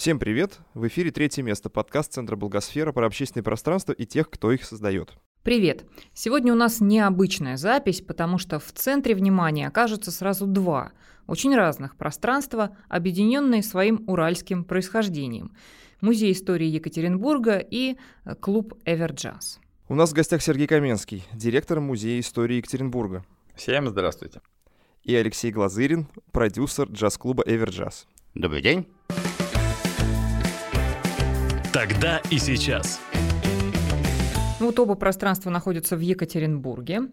Всем привет! В эфире третье место, подкаст Центра Благосфера про общественное пространство и тех, кто их создает. Привет! Сегодня у нас необычная запись, потому что в центре внимания окажутся сразу два очень разных пространства, объединенные своим уральским происхождением. Музей истории Екатеринбурга и э, клуб «Эверджаз». У нас в гостях Сергей Каменский, директор Музея истории Екатеринбурга. Всем здравствуйте. И Алексей Глазырин, продюсер джаз-клуба «Эверджаз». Добрый день. Тогда и сейчас. Ну, вот оба пространства находятся в Екатеринбурге.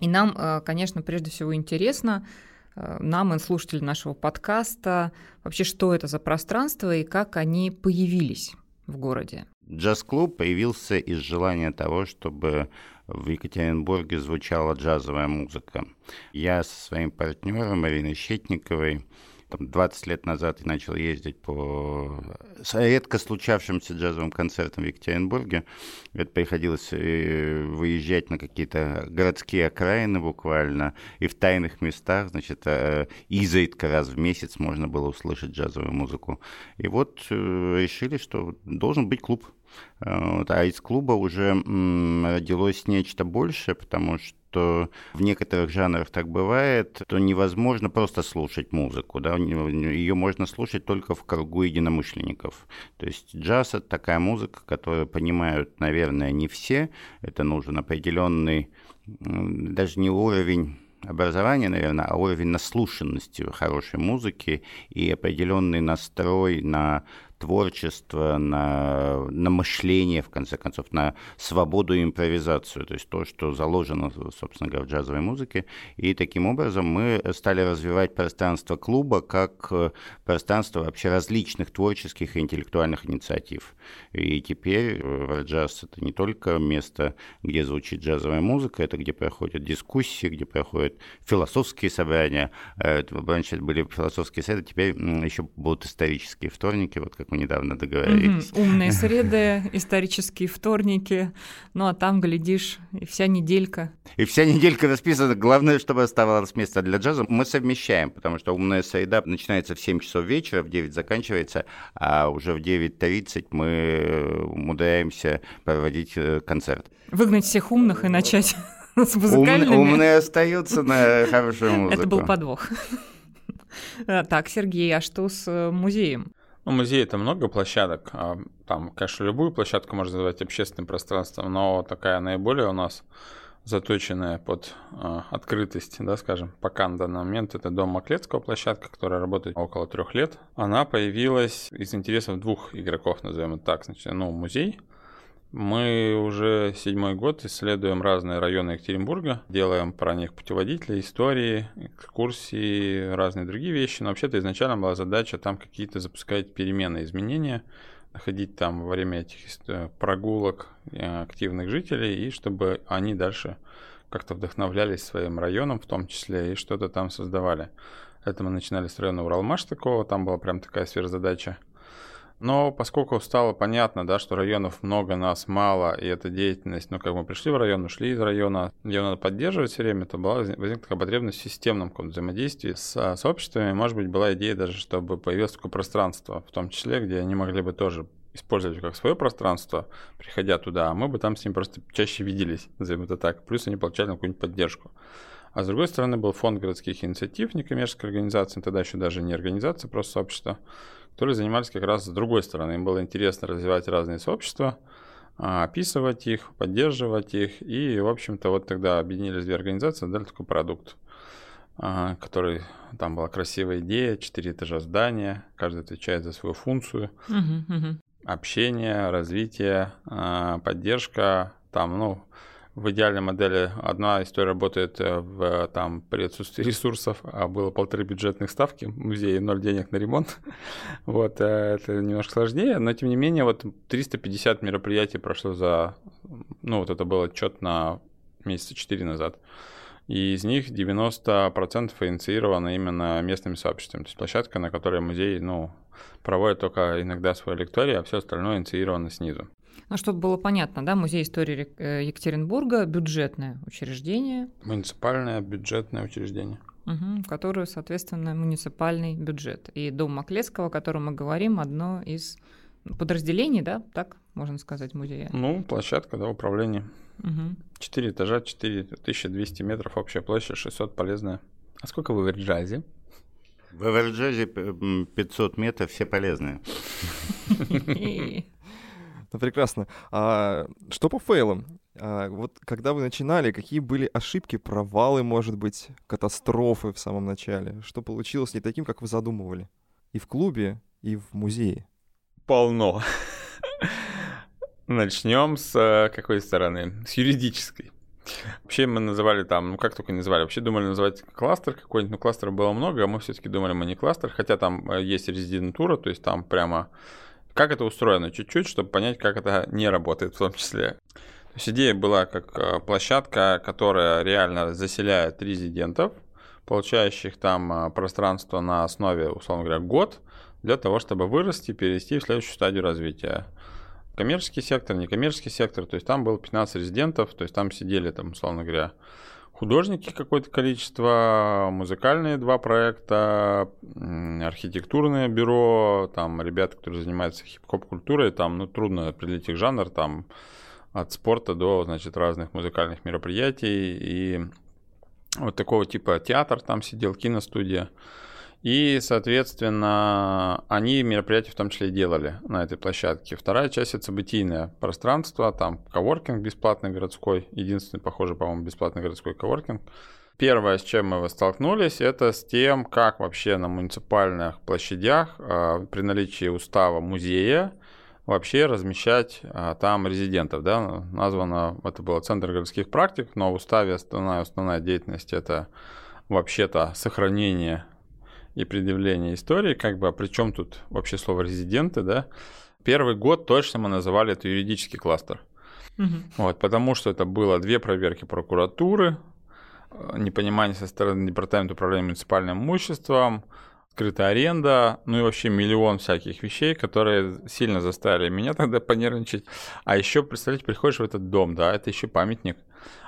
И нам, э, конечно, прежде всего интересно, э, нам и слушателям нашего подкаста, вообще, что это за пространство и как они появились в городе. Джаз-клуб появился из желания того, чтобы в Екатеринбурге звучала джазовая музыка. Я со своим партнером Мариной Щетниковой там, 20 лет назад я начал ездить по редко случавшимся джазовым концертам в Екатеринбурге. Это приходилось э, выезжать на какие-то городские окраины буквально, и в тайных местах, значит, э, изредка раз в месяц можно было услышать джазовую музыку. И вот э, решили, что должен быть клуб. А из клуба уже родилось нечто большее, потому что что в некоторых жанрах так бывает, то невозможно просто слушать музыку. Да? Ее можно слушать только в кругу единомышленников. То есть джаз — это такая музыка, которую понимают, наверное, не все. Это нужен определенный, даже не уровень образования, наверное, а уровень наслушанности хорошей музыки и определенный настрой на творчество, на, на мышление, в конце концов, на свободу и импровизацию, то есть то, что заложено, собственно говоря, в джазовой музыке. И таким образом мы стали развивать пространство клуба как э, пространство вообще различных творческих и интеллектуальных инициатив. И теперь э, джаз это не только место, где звучит джазовая музыка, это где проходят дискуссии, где проходят философские собрания. Э, раньше были философские советы, теперь еще будут исторические вторники, вот как как мы недавно договорились. Угу. Умные среды, исторические вторники, ну а там, глядишь, и вся неделька. И вся неделька расписана. Главное, чтобы оставалось место для джаза. Мы совмещаем, потому что умная среда начинается в 7 часов вечера, в 9 заканчивается, а уже в 9.30 мы умудряемся проводить э, концерт. Выгнать всех умных и начать с музыкальными. Ум, умные остаются на хорошую музыку. Это был подвох. Так, Сергей, а что с э, музеем? Ну, музей это много площадок. А, там, конечно, любую площадку можно назвать общественным пространством, но такая наиболее у нас заточенная под э, открытость, да, скажем, пока на данный момент это дом Маклецкого площадка, которая работает около трех лет. Она появилась из интересов двух игроков, назовем это так. Значит, ну, музей — мы уже седьмой год исследуем разные районы Екатеринбурга, делаем про них путеводители, истории, экскурсии, разные другие вещи. Но вообще-то изначально была задача там какие-то запускать перемены, изменения, находить там во время этих э, прогулок э, активных жителей, и чтобы они дальше как-то вдохновлялись своим районом в том числе, и что-то там создавали. Это мы начинали с района Уралмаш такого, там была прям такая сверхзадача. Но поскольку стало понятно, да, что районов много, нас мало, и эта деятельность, ну, как мы пришли в район, ушли из района, ее надо поддерживать все время, то была возникла такая потребность в системном взаимодействии с а, сообществами. Может быть, была идея даже, чтобы появилось такое пространство, в том числе, где они могли бы тоже использовать как свое пространство, приходя туда, а мы бы там с ним просто чаще виделись, назовем это так. Плюс они получали какую-нибудь поддержку. А с другой стороны был фонд городских инициатив, некоммерческой организации, тогда еще даже не организация, просто сообщество, которые занимались как раз с другой стороны. Им было интересно развивать разные сообщества, а, описывать их, поддерживать их. И, в общем-то, вот тогда объединились две организации, дали такой продукт, а, который там была красивая идея, четыре этажа здания, каждый отвечает за свою функцию. Uh-huh, uh-huh. Общение, развитие, а, поддержка, там, ну, в идеальной модели одна история работает э, в, там, при отсутствии ресурсов, а было полторы бюджетных ставки, в музее ноль денег на ремонт. вот, э, это немножко сложнее, но тем не менее, вот 350 мероприятий прошло за, ну вот это был отчет на месяца 4 назад. И из них 90% инициировано именно местными сообществами. То есть площадка, на которой музей, ну, проводит только иногда свою лекторию, а все остальное инициировано снизу. Ну, чтобы было понятно, да, Музей истории э, Екатеринбурга – бюджетное учреждение. Муниципальное бюджетное учреждение. Угу, в которую, соответственно, муниципальный бюджет. И дом Маклецкого, о котором мы говорим, одно из подразделений, да, так можно сказать, музея? Ну, площадка, да, управление. Угу. Четыре этажа, 4200 метров, общая площадь 600, полезная. А сколько вы в Эверджазе? В Эверджазе 500 метров, все полезные. Ну, прекрасно. А что по фейлам? А, вот когда вы начинали, какие были ошибки, провалы, может быть, катастрофы в самом начале? Что получилось не таким, как вы задумывали? И в клубе, и в музее? Полно. Начнем с э, какой стороны? С юридической. Вообще мы называли там, ну как только не называли, вообще думали называть кластер какой-нибудь, но кластеров было много, а мы все-таки думали мы не кластер, хотя там э, есть резидентура, то есть там прямо как это устроено чуть-чуть, чтобы понять, как это не работает в том числе. То есть идея была как э, площадка, которая реально заселяет резидентов, получающих там э, пространство на основе, условно говоря, год, для того, чтобы вырасти, перейти в следующую стадию развития коммерческий сектор, некоммерческий сектор, то есть там было 15 резидентов, то есть там сидели, там, условно говоря, художники какое-то количество, музыкальные два проекта, архитектурное бюро, там ребята, которые занимаются хип-хоп культурой, там, ну, трудно определить их жанр, там, от спорта до, значит, разных музыкальных мероприятий, и вот такого типа театр там сидел, киностудия. И, соответственно, они мероприятия в том числе делали на этой площадке. Вторая часть — это событийное пространство, там коворкинг бесплатный городской, единственный, похоже, по-моему, бесплатный городской коворкинг. Первое, с чем мы столкнулись, это с тем, как вообще на муниципальных площадях э, при наличии устава музея вообще размещать а, там резидентов. Да? Названо, это было Центр городских практик, но в уставе основная, основная деятельность это вообще-то сохранение и предъявление истории, как бы, а при чем тут вообще слово резиденты, да? Первый год точно мы называли это юридический кластер. Угу. Вот, потому что это было две проверки прокуратуры, э, непонимание со стороны Департамента управления муниципальным имуществом, скрытая аренда, ну и вообще миллион всяких вещей, которые сильно заставили меня тогда понервничать. А еще, представляете, приходишь в этот дом, да, это еще памятник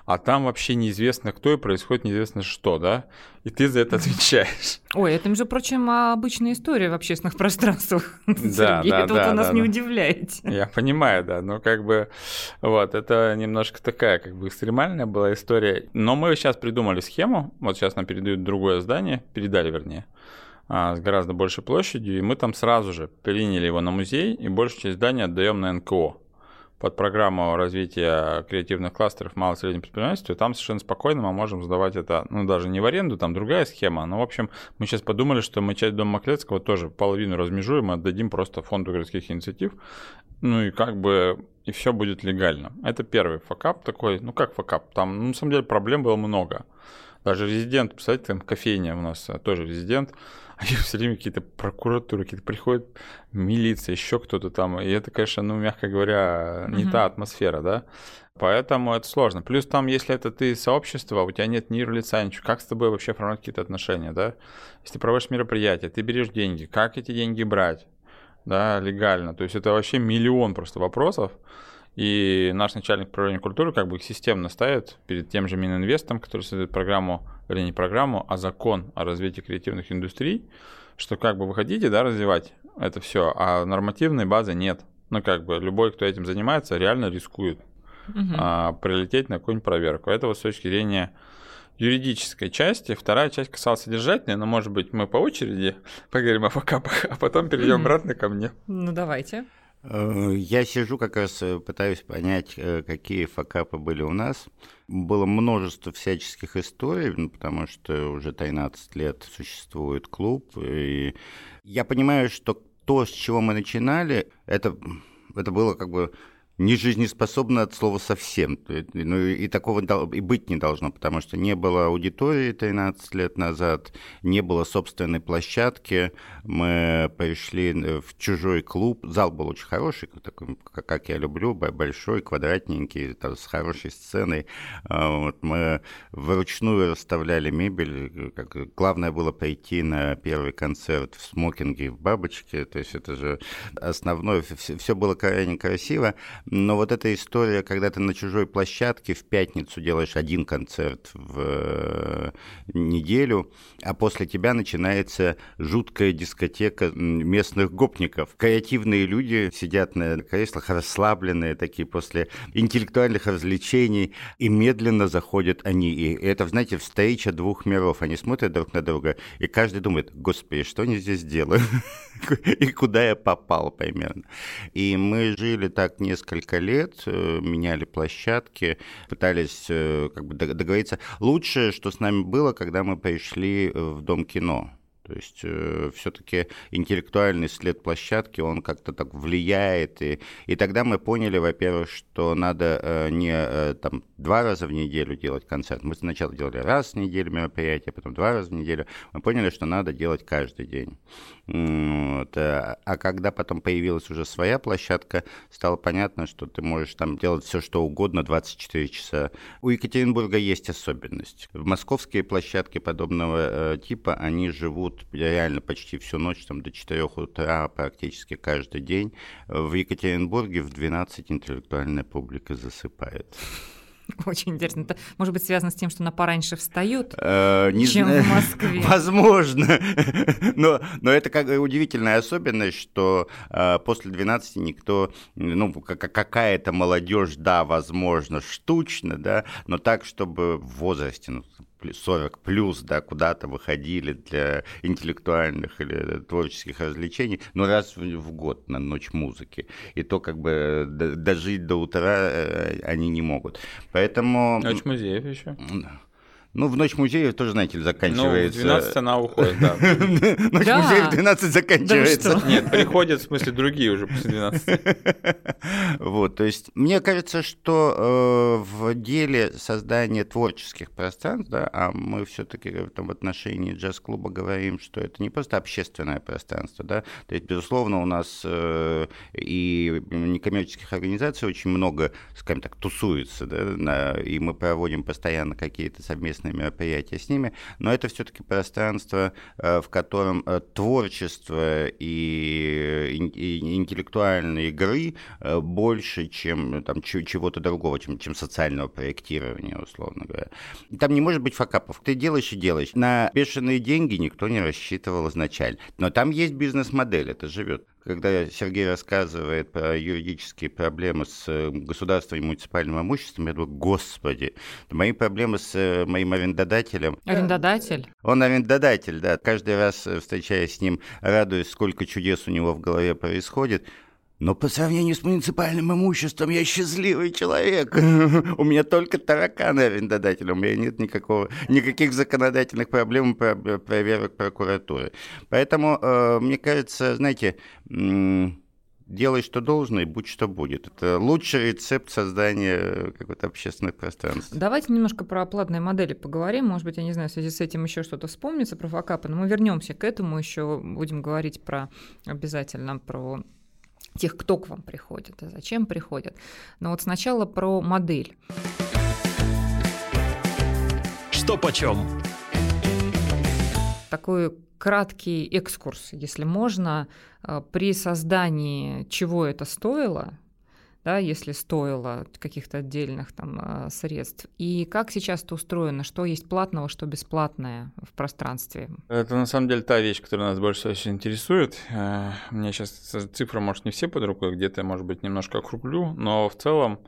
а там вообще неизвестно кто и происходит неизвестно что, да, и ты за это отвечаешь. Ой, это, между прочим, обычная история в общественных пространствах, да, Сергей, да, это да, вот у нас да, не да. удивляет. Я понимаю, да, но как бы вот, это немножко такая как бы экстремальная была история, но мы сейчас придумали схему, вот сейчас нам передают другое здание, передали вернее, а, с гораздо большей площадью, и мы там сразу же приняли его на музей, и большую часть здания отдаем на НКО под программу развития креативных кластеров малого и среднего предпринимательства, там совершенно спокойно мы можем сдавать это, ну, даже не в аренду, там другая схема, но, в общем, мы сейчас подумали, что мы часть Дома Маклецкого тоже половину размежуем и отдадим просто фонду городских инициатив, ну, и как бы, и все будет легально. Это первый факап такой, ну, как факап, там, ну, на самом деле, проблем было много. Даже резидент, представляете, там кофейня у нас а, тоже резидент, они все время какие-то прокуратуры, какие-то приходят, милиция, еще кто-то там. И это, конечно, ну, мягко говоря, не mm-hmm. та атмосфера, да. Поэтому это сложно. Плюс там, если это ты сообщество, у тебя нет ни юрлица, ничего, как с тобой вообще оформлять какие-то отношения, да? Если ты проводишь мероприятие, ты берешь деньги, как эти деньги брать, да, легально. То есть это вообще миллион просто вопросов. И наш начальник управления культуры как бы их системно ставит перед тем же Мининвестом, который создает программу, вернее не программу, а закон о развитии креативных индустрий, что как бы вы хотите, да, развивать это все, а нормативной базы нет. Ну, как бы любой, кто этим занимается, реально рискует угу. а, прилететь на какую-нибудь проверку. Это вот с точки зрения юридической части. Вторая часть касалась содержательной, но, может быть, мы по очереди поговорим о факапах, а потом перейдем обратно ко мне. Ну, давайте. Э, я сижу как раз э, пытаюсь понять, э, какие факапы были у нас. Было множество всяческих историй, ну, потому что уже 13 лет существует клуб. И я понимаю, что то, с чего мы начинали, это, это было как бы не жизнеспособна от слова совсем. Ну и такого и быть не должно, потому что не было аудитории 13 лет назад, не было собственной площадки. Мы пришли э, в чужой клуб. Зал был очень хороший, такой, как я люблю, большой, квадратненький, там, с хорошей сценой. А вот, мы вручную расставляли мебель. Как, главное было прийти на первый концерт в смокинге в бабочке. То есть это же основное. Все было крайне красиво. Но вот эта история, когда ты на чужой площадке в пятницу делаешь один концерт в э, неделю, а после тебя начинается жуткая дискотека местных гопников. Креативные люди сидят на креслах, расслабленные такие после интеллектуальных развлечений, и медленно заходят они. И это, знаете, встреча двух миров. Они смотрят друг на друга, и каждый думает, господи, что они здесь делают? И куда я попал примерно. И мы жили так несколько лет, э, меняли площадки, пытались э, как бы договориться. Лучшее, что с нами было, когда мы пришли в Дом кино. То есть э, все-таки интеллектуальный след площадки, он как-то так влияет. И, и тогда мы поняли, во-первых, что надо э, не э, там, два раза в неделю делать концерт. Мы сначала делали раз в неделю мероприятие, потом два раза в неделю. Мы поняли, что надо делать каждый день. Вот. Э, а когда потом появилась уже своя площадка, стало понятно, что ты можешь там делать все, что угодно 24 часа. У Екатеринбурга есть особенность. В московские площадки подобного э, типа, они живут реально почти всю ночь, там до 4 утра практически каждый день. В Екатеринбурге в 12 интеллектуальная публика засыпает. Очень интересно. Это, может быть, связано с тем, что она пораньше встают, э, не чем знаю. в Москве. Возможно. но, но это как удивительная особенность, что э, после 12 никто, ну, какая-то молодежь, да, возможно, штучно, да, но так, чтобы в возрасте, ну, 40 плюс, да, куда-то выходили для интеллектуальных или творческих развлечений, но раз в, в год на ночь музыки. И то как бы дожить до утра э, они не могут. Поэтому... Ночь музеев еще. Ну, в ночь музея тоже, знаете, заканчивается. Ну, в 12 она уходит, да. Ночь музея в 12 заканчивается. Нет, приходят, в смысле, другие уже после 12. Вот, то есть, мне кажется, что э, в деле создания творческих пространств, да, а мы все-таки в отношении джаз-клуба говорим, что это не просто общественное пространство, да, то есть, безусловно, у нас э, и некоммерческих организаций очень много, скажем так, тусуется, да, и мы проводим постоянно какие-то совместные совместные мероприятия с ними, но это все-таки пространство, э, в котором э, творчество и, интеллектуальные игры э, больше, чем там, чего-то другого, чем, чем социального проектирования, условно говоря. Там не может быть факапов. Ты делаешь и делаешь. На бешеные деньги никто не рассчитывал изначально. Но там есть бизнес-модель, это живет когда Сергей рассказывает про юридические проблемы с э, государственным и муниципальным имуществом, я думаю, господи, мои проблемы с э, моим арендодателем. Арендодатель? Он арендодатель, да. Каждый раз, э, встречаясь с ним, радуюсь, сколько чудес у него в голове происходит. Но по сравнению с муниципальным имуществом я счастливый человек. У меня только тараканы арендодателя, у меня нет никакого, никаких законодательных проблем проверок прокуратуры. Поэтому, э, мне кажется, знаете, делай, что должно, и будь, что будет. Это лучший рецепт создания какого-то общественного пространства. Давайте немножко про оплатные модели поговорим. Может быть, я не знаю, в связи с этим еще что-то вспомнится про факапы, но мы вернемся к этому еще, будем говорить про обязательно про тех, кто к вам приходит, а зачем приходят. Но вот сначала про модель. Что почем? Такой краткий экскурс, если можно, э, при создании чего это стоило, да, если стоило каких-то отдельных там а, средств. И как сейчас это устроено? Что есть платного, что бесплатное в пространстве? Это на самом деле та вещь, которая нас больше всего интересует. Э, у меня сейчас цифры, может, не все под рукой, где-то, может быть, немножко округлю, но в целом,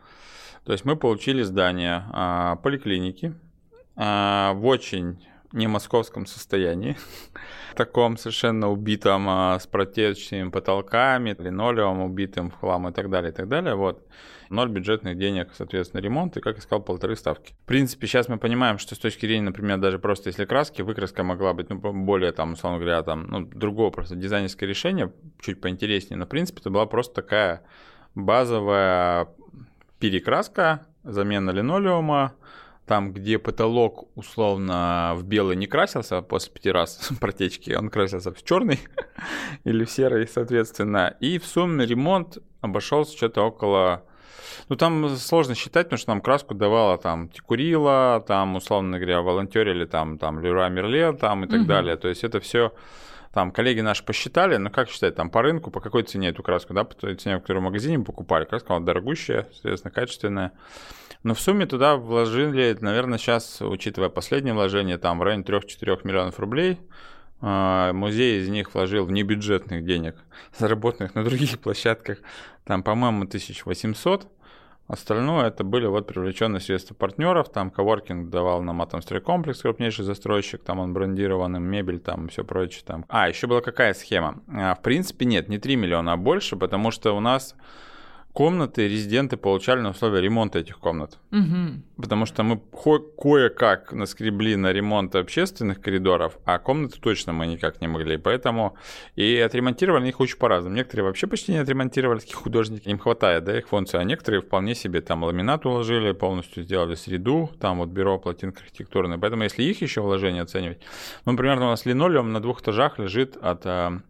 то есть мы получили здание а, поликлиники а, в очень не московском состоянии, в таком совершенно убитом, а, с протечными потолками, линолеум убитым в хлам и так далее, и так далее, вот. Ноль бюджетных денег, соответственно, ремонт, и, как я сказал, полторы ставки. В принципе, сейчас мы понимаем, что с точки зрения, например, даже просто если краски, выкраска могла быть, ну, более, там, условно говоря, там, ну, другого просто дизайнерское решение, чуть поинтереснее, но, в принципе, это была просто такая базовая перекраска, замена линолеума, там, где потолок условно в белый не красился после пяти раз протечки, он красился в черный или в серый, соответственно. И в сумме ремонт обошелся что-то около Ну, там сложно считать, потому что нам краску давала там Текурила, там, условно говоря, волонтерили там, там Леруа Мерле там и так угу. далее. То есть это все там коллеги наши посчитали, ну как считать, там по рынку, по какой цене эту краску, да, по той цене, в которой в магазине покупали. Краска она дорогущая, соответственно, качественная. Но в сумме туда вложили, наверное, сейчас, учитывая последнее вложение, там в районе 3-4 миллионов рублей. А, музей из них вложил в небюджетных денег, заработанных на других площадках, там, по-моему, 1800. Остальное это были вот привлеченные средства партнеров, там коворкинг давал нам Атомстройкомплекс, крупнейший застройщик, там он брендированный, мебель, там все прочее. Там. А, еще была какая схема? А, в принципе, нет, не 3 миллиона, а больше, потому что у нас комнаты резиденты получали на условия ремонта этих комнат. Угу. Потому что мы кое-как наскребли на ремонт общественных коридоров, а комнаты точно мы никак не могли. Поэтому и отремонтировали их очень по-разному. Некоторые вообще почти не отремонтировали, таких художники, им хватает, да, их функций, а некоторые вполне себе там ламинат уложили, полностью сделали среду, там вот бюро плотинка архитектурная. Поэтому если их еще вложение оценивать, ну, примерно у нас линолеум на двух этажах лежит от а,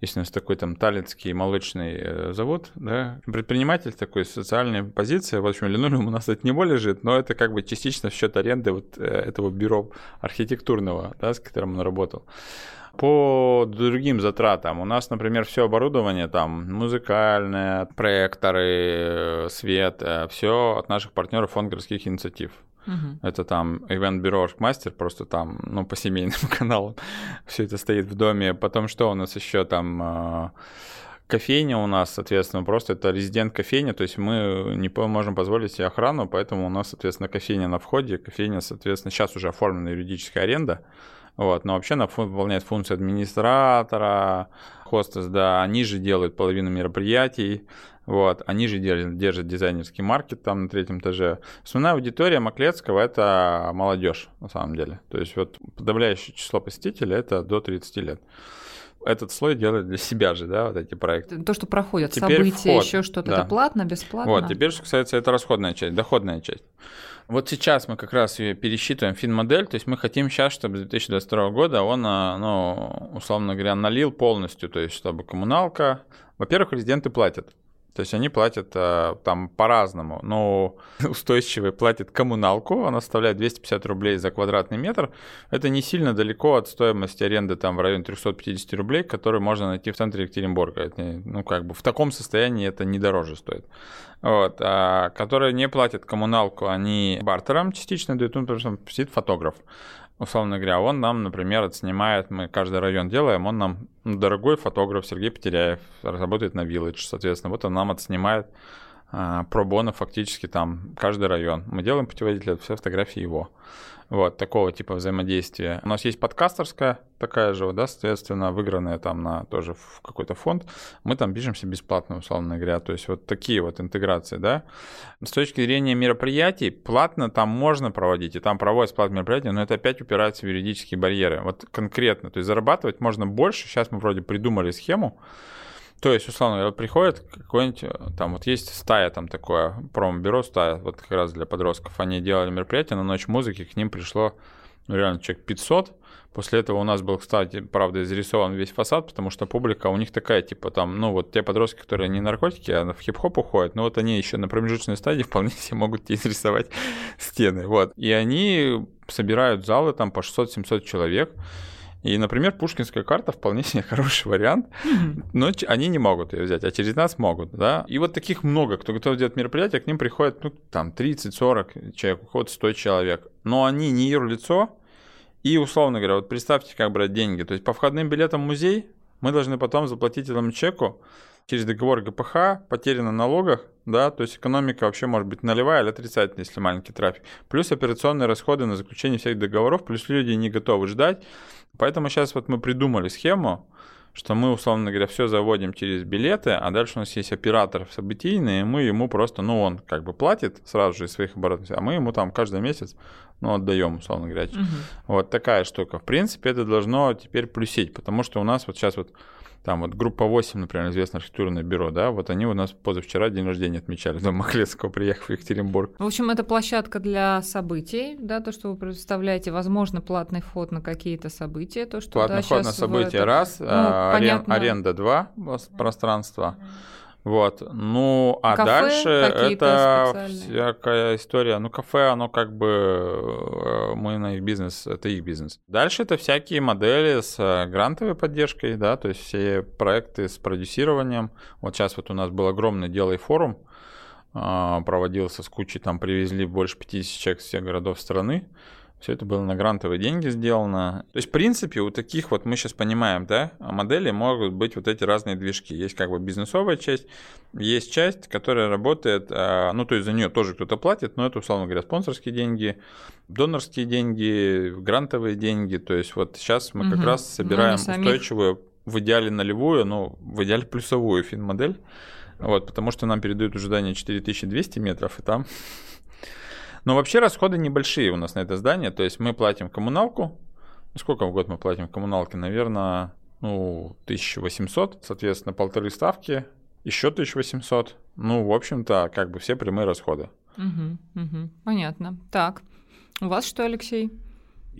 если у нас такой там талицкий молочный э, завод, да, предприниматель такой социальной позиции, в общем, линолеум у нас это не более лежит, но это как бы частично в счет аренды вот э, этого бюро архитектурного, да, с которым он работал. По другим затратам у нас, например, все оборудование там музыкальное, проекторы, э, свет, все от наших партнеров фонд городских инициатив. Угу. Это там ивент-бюро мастер, просто там, ну, по семейным каналам все это стоит в доме. Потом что у нас еще там? А, кофейня у нас, соответственно, просто это резидент кофейня, то есть мы не можем позволить себе охрану, поэтому у нас, соответственно, кофейня на входе, кофейня, соответственно, сейчас уже оформлена юридическая аренда, вот, но вообще она выполняет функцию администратора, хостес, да, они же делают половину мероприятий, вот, они же держат, держат дизайнерский маркет там на третьем этаже. Основная аудитория Маклецкого – это молодежь, на самом деле. То есть вот подавляющее число посетителей – это до 30 лет этот слой делает для себя же, да, вот эти проекты. То, что проходят теперь события, вход, еще что-то, да. это платно, бесплатно? Вот, теперь, что касается, это расходная часть, доходная часть. Вот сейчас мы как раз ее пересчитываем фин-модель, то есть мы хотим сейчас, чтобы с 2022 года он, а, ну, условно говоря, налил полностью, то есть чтобы коммуналка, во-первых, резиденты платят, то есть они платят э, там по-разному. Но устойчивый платит коммуналку, она составляет 250 рублей за квадратный метр. Это не сильно далеко от стоимости аренды там в районе 350 рублей, которые можно найти в центре Екатеринбурга. Это, ну, как бы в таком состоянии это не дороже стоит. Вот. А которые не платят коммуналку, они бартером частично дают, ну, потому что сидит фотограф условно говоря, он нам, например, отснимает, мы каждый район делаем, он нам, ну, дорогой фотограф Сергей Потеряев, работает на Village, соответственно, вот он нам отснимает а, пробона фактически там каждый район. Мы делаем путеводитель, все фотографии его. Вот, такого типа взаимодействия. У нас есть подкастерская такая же, да, соответственно, выигранная там на тоже в какой-то фонд. Мы там пишемся бесплатно, условно говоря. То есть вот такие вот интеграции, да. С точки зрения мероприятий, платно там можно проводить, и там проводят платные мероприятия, но это опять упирается в юридические барьеры. Вот конкретно, то есть зарабатывать можно больше. Сейчас мы вроде придумали схему, то есть, условно приходит какой-нибудь, э, там вот есть стая там такое, промо-бюро стая, вот как раз для подростков, они делали мероприятие на ночь музыки, к ним пришло, ну реально, человек 500, После этого у нас был, кстати, правда, изрисован весь фасад, потому что публика у них такая, типа там, ну вот те подростки, которые не наркотики, а в хип-хоп уходят, но вот они еще на промежуточной стадии вполне себе могут тебе изрисовать стены, вот. И они собирают залы там по 600-700 человек, и, например, пушкинская карта вполне себе хороший вариант, но они не могут ее взять, а через нас могут, да. И вот таких много, кто готов делать мероприятие, к ним приходит, ну, там, 30-40 человек, уходит 100 человек. Но они не юрлицо, и, условно говоря, вот представьте, как брать деньги. То есть по входным билетам в музей мы должны потом заплатить этому чеку через договор ГПХ, потери на налогах, да, то есть экономика вообще может быть нулевая или отрицательная, если маленький трафик. Плюс операционные расходы на заключение всех договоров, плюс люди не готовы ждать. Поэтому сейчас вот мы придумали схему, что мы, условно говоря, все заводим через билеты, а дальше у нас есть оператор событийный, и мы ему просто, ну, он как бы платит сразу же из своих оборотов, а мы ему там каждый месяц, ну, отдаем, условно говоря. Угу. Вот такая штука. В принципе, это должно теперь плюсить, потому что у нас вот сейчас вот там вот группа 8, например, известное архитектурное бюро, да, вот они у нас позавчера день рождения отмечали, до Махлецкого приехав в Екатеринбург. В общем, это площадка для событий, да, то, что вы представляете, возможно, платный вход на какие-то события, то, что... Платный да, вход на события это... раз, ну, а, арен... аренда два пространства. Вот. Ну, а Кафе дальше это всякая история. Ну, кафе, оно как бы э, мы на их бизнес, это их бизнес. Дальше это всякие модели с э, грантовой поддержкой, да, то есть все проекты с продюсированием. Вот сейчас вот у нас был огромный «Делай форум», а, проводился с кучей, там привезли больше 50 человек из всех городов страны. Все это было на грантовые деньги сделано. То есть, в принципе, у таких вот, мы сейчас понимаем, да, моделей могут быть вот эти разные движки. Есть как бы бизнесовая часть, есть часть, которая работает, а, ну, то есть за нее тоже кто-то платит, но это, условно говоря, спонсорские деньги, донорские деньги, грантовые деньги. То есть вот сейчас мы как Мгм. раз собираем Ну, самих. устойчивую, в идеале нулевую, но в идеале плюсовую фин-модель. Вот, потому что нам передают уже здание 4200 метров, и там но вообще расходы небольшие у нас на это здание. То есть мы платим коммуналку. Сколько в год мы платим коммуналки? Наверное, ну, 1800, соответственно, полторы ставки, еще 1800. Ну, в общем-то, как бы все прямые расходы. Мгм, мгм. Понятно. Так, у вас что, Алексей?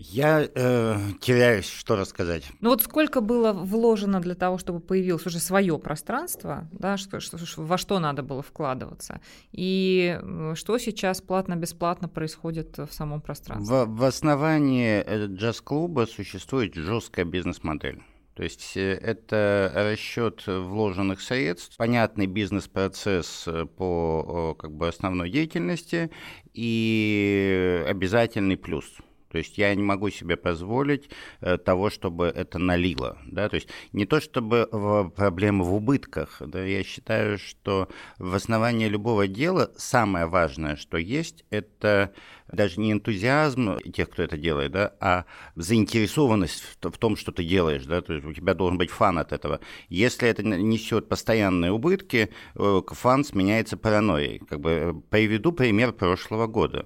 Я э, теряюсь, что рассказать. Ну вот сколько было вложено для того, чтобы появилось уже свое пространство, да, что, что- во что надо было вкладываться, и э, что сейчас платно-бесплатно происходит в самом пространстве? В, в основании э, джаз-клуба существует жесткая бизнес-модель. То есть э, это расчет вложенных средств, понятный бизнес-процесс по как бы, основной деятельности и обязательный плюс. То есть я не могу себе позволить э, того, чтобы это налило. Да? То есть не то чтобы проблема в убытках. Да? Я считаю, что в основании любого дела самое важное, что есть, это даже не энтузиазм тех, кто это делает, да, а заинтересованность в, в том, что ты делаешь. Да? То есть у тебя должен быть фан от этого. Если это несет постоянные убытки, э, фан сменяется паранойей. Как бы э, приведу пример прошлого года.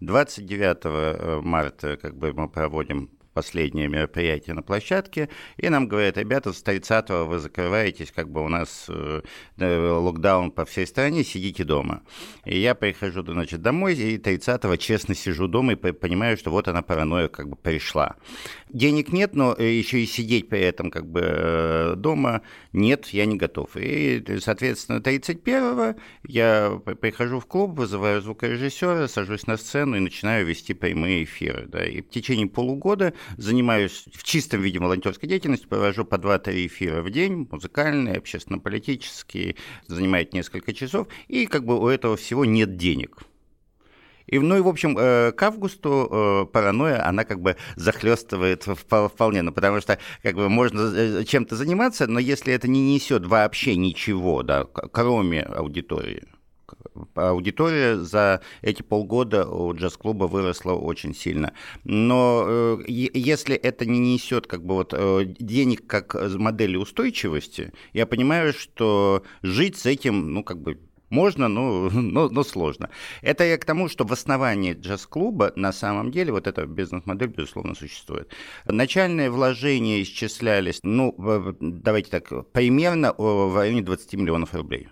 29 э, марта как бы мы проводим последнее мероприятие на площадке, и нам говорят, ребята, с 30 вы закрываетесь, как бы у нас э, локдаун по всей стране, сидите дома. И я прихожу, значит, домой, и 30 честно сижу дома и по- понимаю, что вот она паранойя как бы пришла. Денег нет, но э, еще и сидеть при этом как бы э, дома нет, я не готов. И, соответственно, 31 я при- прихожу в клуб, вызываю звукорежиссера, сажусь на сцену и начинаю вести прямые эфиры. Да. И в течение полугода занимаюсь в чистом виде волонтерской деятельностью, провожу по 2-3 эфира в день, музыкальные, общественно-политические, занимает несколько часов, и как бы у этого всего нет денег. И, ну и, в общем, э, к августу э, паранойя, она как бы захлестывает впол- вполне, ну, потому что как бы можно э, чем-то заниматься, но если это не несет вообще ничего, да, кроме аудитории, аудитория за эти полгода у джаз-клуба выросла очень сильно. Но э, если это не несет как бы вот э, денег как модели устойчивости, я понимаю, что жить с этим, ну, как бы можно, но, но, но сложно. Это я к тому, что в основании джаз-клуба на самом деле вот эта бизнес-модель, безусловно, существует. Начальные вложения исчислялись, ну, давайте так, примерно в районе 20 миллионов рублей.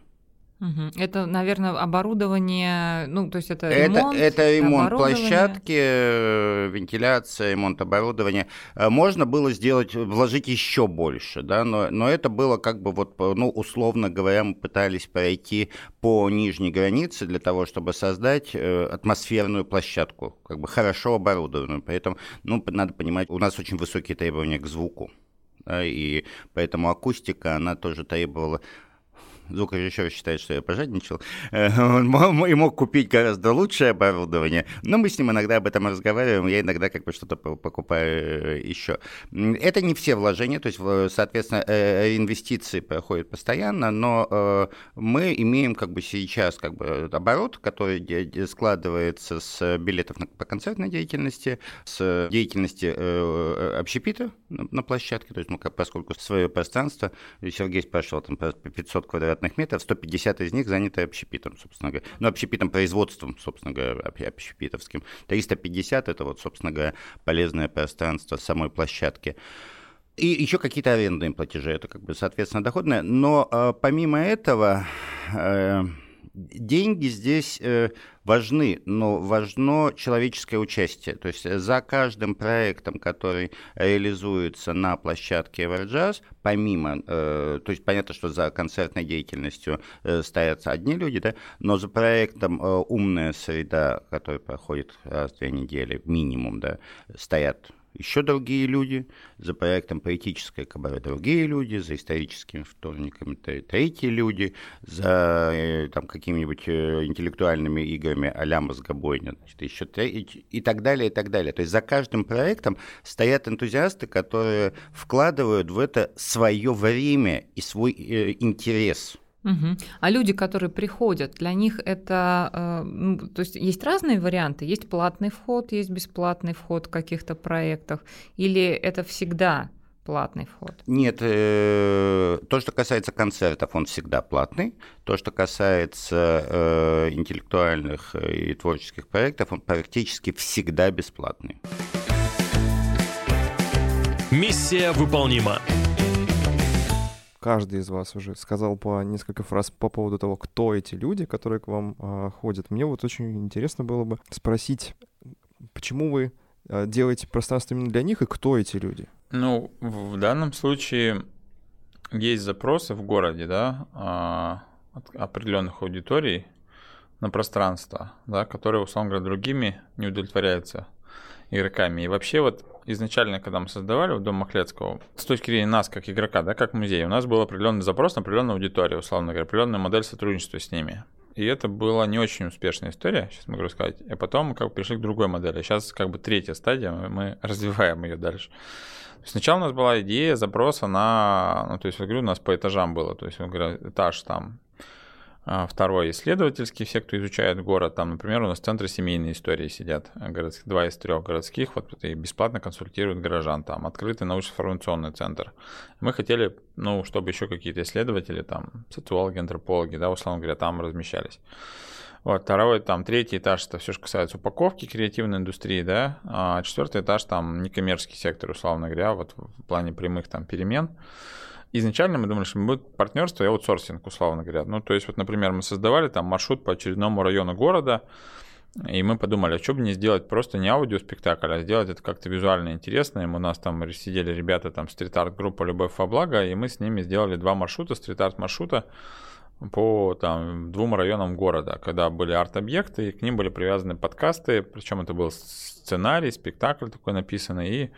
Мгм. Это, наверное, оборудование, ну, то есть это, ремонт, это ремонт площадки, э, вентиляция, ремонт оборудования. Э, Можно было сделать, вложить еще больше, да, но, но это было как бы вот, ну, условно говоря, мы пытались пройти по нижней границе для того, чтобы создать э, атмосферную площадку, как бы хорошо оборудованную. Поэтому, ну, надо понимать, у нас очень высокие требования к звуку. да, и поэтому акустика, она тоже требовала звукорежиссер считает, что я пожадничал, Э, он мог купить гораздо лучшее оборудование, но мы с ним иногда об этом разговариваем, я иногда как бы что-то по- покупаю еще. М, Это не все вложения, то есть, соответственно, э, инвестиции проходят постоянно, но э, мы имеем как бы сейчас как бы оборот, который складывается с билетов по концертной деятельности, с деятельности э, общепита на площадке, то есть, как, поскольку свое пространство, Сергей спрашивал там про 500 квадратных метров, 150 из них заняты общепитом, собственно говоря. Ну, общепитом производством, собственно говоря, об- общепитовским. 350 это вот, собственно говоря, полезное пространство самой площадки. И еще какие-то арендные платежи, это как бы, соответственно, доходное. Но э, помимо этого, э, деньги здесь э, важны, но важно человеческое участие. То есть за каждым проектом, который реализуется на площадке Everjazz, помимо, э, то есть понятно, что за концертной деятельностью э, стоят одни люди, да, но за проектом э, «Умная среда», который проходит раз в две недели минимум, да, стоят еще другие люди, за проектом «Поэтическое кабаре» другие люди, за историческими вторниками третьи люди, за э, там, какими-нибудь э, интеллектуальными играми а-ля мозгобойня, значит, еще третьи, и так далее, и так далее. То есть за каждым проектом стоят энтузиасты, которые вкладывают в это свое время и свой э, интерес – Угу. А люди, которые приходят, для них это, э, ну, то есть есть разные варианты, есть платный вход, есть бесплатный вход в каких-то проектах, или это всегда платный вход? Нет, э, то, что касается концертов, он всегда платный. То, что касается э, интеллектуальных и творческих проектов, он практически всегда бесплатный. Миссия выполнима каждый из вас уже сказал по несколько фраз по поводу того, кто эти люди, которые к вам э, ходят. Мне вот очень интересно было бы спросить, почему вы э, делаете пространство именно для них и кто эти люди? Ну, в данном случае есть запросы в городе, да, э, от определенных аудиторий на пространство, да, которые, условно говоря, другими не удовлетворяются игроками. И вообще вот изначально, когда мы создавали в Дом Махлецкого, с точки зрения нас, как игрока, да, как музей, у нас был определенный запрос на определенную аудиторию, условно говоря, определенная модель сотрудничества с ними. И это была не очень успешная история, сейчас могу рассказать. И потом мы как бы пришли к другой модели. Сейчас как бы третья стадия, мы развиваем ее дальше. Сначала у нас была идея запроса на, ну, то есть, я говорю, у нас по этажам было, то есть, говорю, этаж там а, второй исследовательский, все, кто изучает город, там, например, у нас в центре семейной истории сидят, э, городских, два из трех городских, вот и бесплатно консультируют горожан, там, открытый научно-информационный центр. Мы хотели, ну, чтобы еще какие-то исследователи, там, социологи, антропологи, да, условно говоря, там размещались. Вот, второй, там, третий этаж, это все, что касается упаковки креативной индустрии, да, а четвертый этаж, там, некоммерческий сектор, условно говоря, вот в плане прямых, там, перемен. Изначально мы думали, что будет партнерство и аутсорсинг, условно говоря. Ну, то есть, вот, например, мы создавали там маршрут по очередному району города, и мы подумали, а что бы не сделать просто не аудиоспектакль, а сделать это как-то визуально интересно. И у нас там сидели ребята, там, стрит-арт группа «Любовь во благо», и мы с ними сделали два маршрута, стрит-арт маршрута по там, двум районам города, когда были арт-объекты, и к ним были привязаны подкасты, причем это был сценарий, спектакль такой написанный, и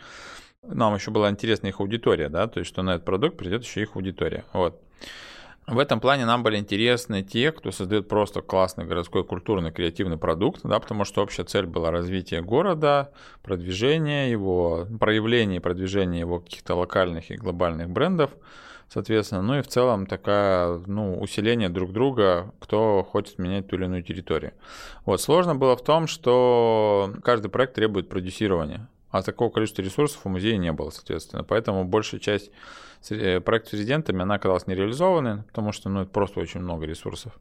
нам еще была интересна их аудитория, да, то есть что на этот продукт придет еще их аудитория. Вот. В этом плане нам были интересны те, кто создает просто классный городской культурный креативный продукт, да, потому что общая цель была развитие города, продвижение его, проявление и продвижение его каких-то локальных и глобальных брендов, соответственно, ну и в целом такая, ну, усиление друг друга, кто хочет менять ту или иную территорию. Вот, сложно было в том, что каждый проект требует продюсирования. А такого количества ресурсов у музея не было, соответственно. Поэтому большая часть э, проектов с резидентами, она оказалась нереализованной, потому что, ну, это просто очень много ресурсов.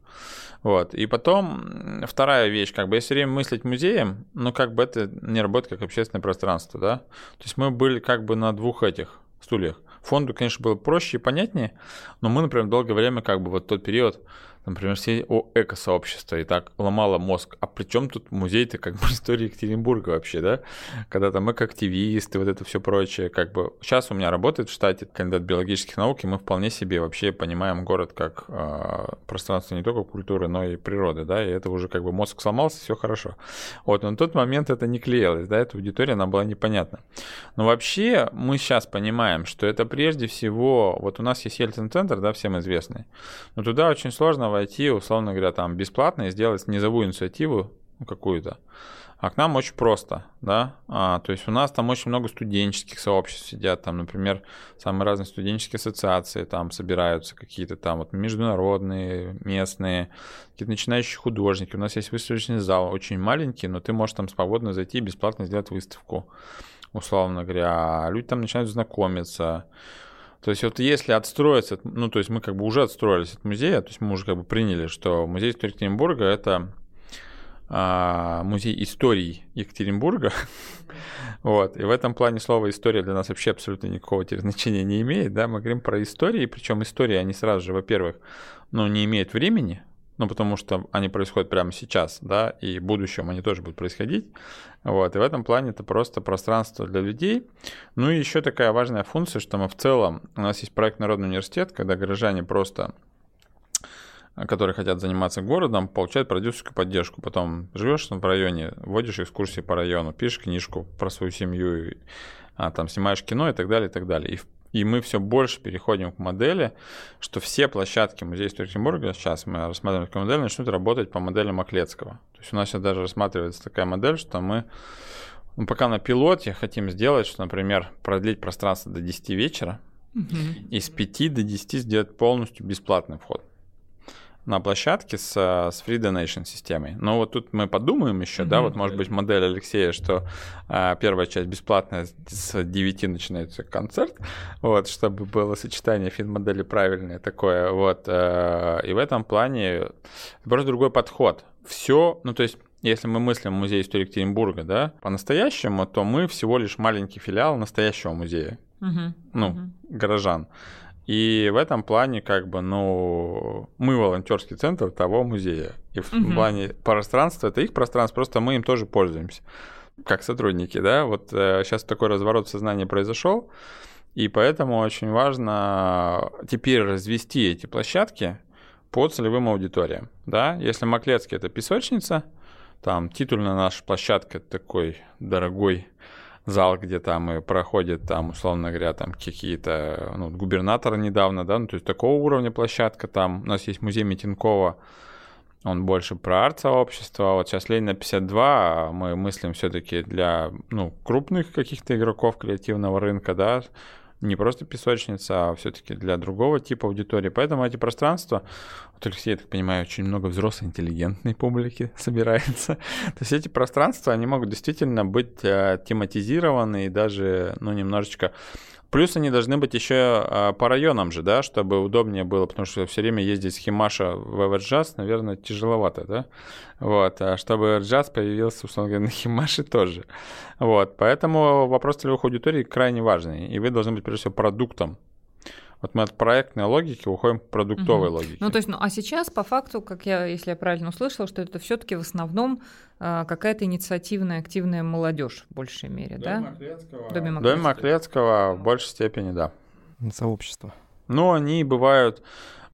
Вот. И потом вторая вещь, как бы, если время мыслить музеем, ну, как бы это не работает как общественное пространство, да. То есть мы были как бы на двух этих стульях. Фонду, конечно, было проще и понятнее, но мы, например, долгое время, как бы, вот тот период, например, все о эко-сообщество, и так ломало мозг. А при чем тут музей-то как бы истории Екатеринбурга вообще, да? Когда там эко-активисты, вот это все прочее, как бы... Сейчас у меня работает в штате кандидат биологических наук, и мы вполне себе вообще понимаем город как э, пространство не только культуры, но и природы, да, и это уже как бы мозг сломался, все хорошо. Вот, но на тот момент это не клеилось, да, эта аудитория, она была непонятна. Но вообще мы сейчас понимаем, что это прежде всего, вот у нас есть Ельцин-центр, да, всем известный, но туда очень сложно войти, условно говоря, там бесплатно и сделать низовую инициативу какую-то. А к нам очень просто, да, а, то есть у нас там очень много студенческих сообществ сидят, там, например, самые разные студенческие ассоциации, там собираются какие-то там вот международные, местные, какие-то начинающие художники. У нас есть выставочный зал, очень маленький, но ты можешь там свободно зайти и бесплатно сделать выставку, условно говоря. А люди там начинают знакомиться. То есть вот если отстроиться, ну то есть мы как бы уже отстроились от музея, то есть мы уже как бы приняли, что музей Екатеринбурга это а, музей истории Екатеринбурга. вот. И в этом плане слово история для нас вообще абсолютно никакого значения не имеет. Да? Мы говорим про истории, причем истории, они сразу же, во-первых, ну, не имеют времени, ну, потому что они происходят прямо сейчас, да, и в будущем они тоже будут происходить. Вот, и в этом плане это просто пространство для людей. Ну и еще такая важная функция, что мы в целом, у нас есть проект Народный университет, когда горожане просто которые хотят заниматься городом, получают продюсерскую поддержку. Потом живешь в районе, вводишь экскурсии по району, пишешь книжку про свою семью, а, там снимаешь кино и так далее, и так далее. И, и мы все больше переходим к модели, что все площадки музея истории Екатеринбурга, сейчас мы рассматриваем такую модель, начнут работать по модели Маклецкого. То есть у нас сейчас даже рассматривается такая модель, что мы ну, пока на пилоте хотим сделать, что, например, продлить пространство до 10 вечера, угу. и с 5 до 10 сделать полностью бесплатный вход на площадке с, с Free Donation системой. Но вот тут мы подумаем еще, mm-hmm. да, вот может быть модель Алексея, что а, первая часть бесплатная, с 9 начинается концерт, вот, чтобы было сочетание фин-модели правильное такое, вот, а, и в этом плане просто другой подход. Все, ну то есть если мы мыслим музей истории Екатеринбурга, да, по-настоящему, то мы всего лишь маленький филиал настоящего музея, uh-huh. ну, uh-huh. горожан. И в этом плане, как бы, ну, мы волонтерский центр того музея. И в угу. плане пространства, это их пространство, просто мы им тоже пользуемся, как сотрудники, да. Вот э, сейчас такой разворот в сознании произошел, и поэтому очень важно теперь развести эти площадки по целевым аудиториям, да. Если Маклецкий — это песочница, там титульная наша площадка такой дорогой зал, где там и проходит там, условно говоря, там какие-то, ну, губернатора недавно, да, ну, то есть такого уровня площадка там. У нас есть музей Митинкова, он больше про арт-сообщество. Вот сейчас Ленина 52 а мы мыслим все-таки для ну, крупных каких-то игроков креативного рынка, да, не просто песочница, а все-таки для другого типа аудитории. Поэтому эти пространства, вот Алексей, я так понимаю, очень много взрослой интеллигентной публики собирается. То есть эти пространства, они могут действительно быть э, тематизированы и даже, ну, немножечко Плюс они должны быть еще а, по районам же, да, чтобы удобнее было, потому что все время ездить с Химаша в Эверджаз, наверное, тяжеловато, да. Вот, а чтобы Эверджаз появился, условно говоря, на Химаше тоже. Вот, поэтому вопрос целевых аудиторий крайне важный, и вы должны быть, прежде всего, продуктом вот мы от проектной логики уходим к продуктовой угу. логике. Ну, то есть, ну, а сейчас, по факту, как я, если я правильно услышала, что это все-таки в основном э, какая-то инициативная, активная молодежь в большей мере, Доме да? Маклецкого. Доме Маклецкого. Доме Маклецкого в большей степени, да. Сообщество. Ну, они бывают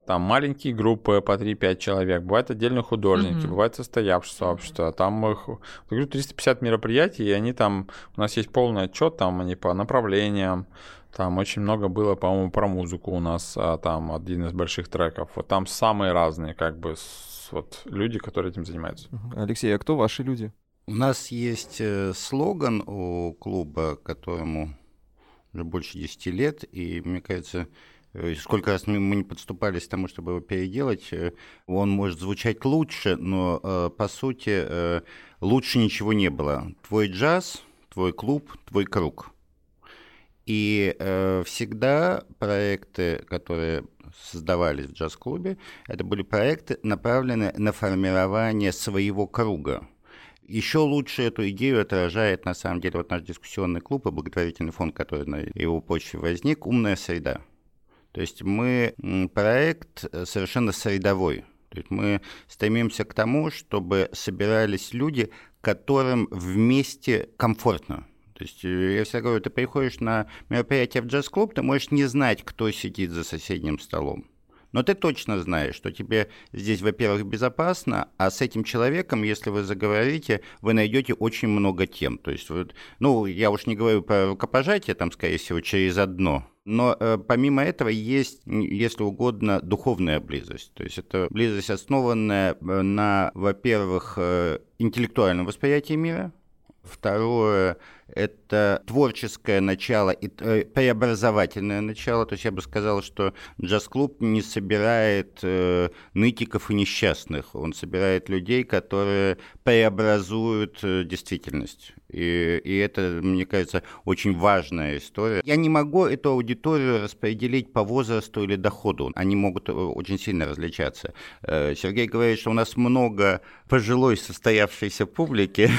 там маленькие группы по 3-5 человек, бывают отдельные художники, mm-hmm. бывает состоявшее сообщество. Там их, я говорю, 350 мероприятий, и они там, у нас есть полный отчет, там они по направлениям, там очень много было, по-моему, про музыку у нас, а там один из больших треков. Вот там самые разные, как бы, с, вот люди, которые этим занимаются. Алексей, а кто ваши люди? У нас есть э, слоган у клуба, которому уже больше 10 лет, и мне кажется, сколько раз мы не подступались к тому, чтобы его переделать, э, он может звучать лучше, но по сути лучше ничего не было. Твой джаз, твой клуб, твой круг – и э, всегда проекты, которые создавались в джаз-клубе, это были проекты, направленные на формирование своего круга. Еще лучше эту идею отражает, на самом деле, вот наш дискуссионный клуб и благотворительный фонд, который на его почве возник, «Умная среда». То есть мы проект совершенно средовой. То есть мы стремимся к тому, чтобы собирались люди, которым вместе комфортно. То есть э, я всегда говорю, ты приходишь на мероприятие в джаз-клуб, ты можешь не знать, кто сидит за соседним столом. Но ты точно знаешь, что тебе здесь, во-первых, безопасно, а с этим человеком, если вы заговорите, вы найдете очень много тем. То есть, вот, ну, я уж не говорю про рукопожатие, там, скорее всего, через одно. Но э, помимо этого есть, если угодно, духовная близость. То есть это близость, основанная э, на, во-первых, э, интеллектуальном восприятии мира, Второе – это творческое начало и э, преобразовательное начало. То есть я бы сказал, что джаз-клуб не собирает э, нытиков и несчастных. Он собирает людей, которые преобразуют э, действительность. И, и это, мне кажется, очень важная история. Я не могу эту аудиторию распределить по возрасту или доходу. Они могут э, очень сильно различаться. Э, Сергей говорит, что у нас много пожилой состоявшейся публики.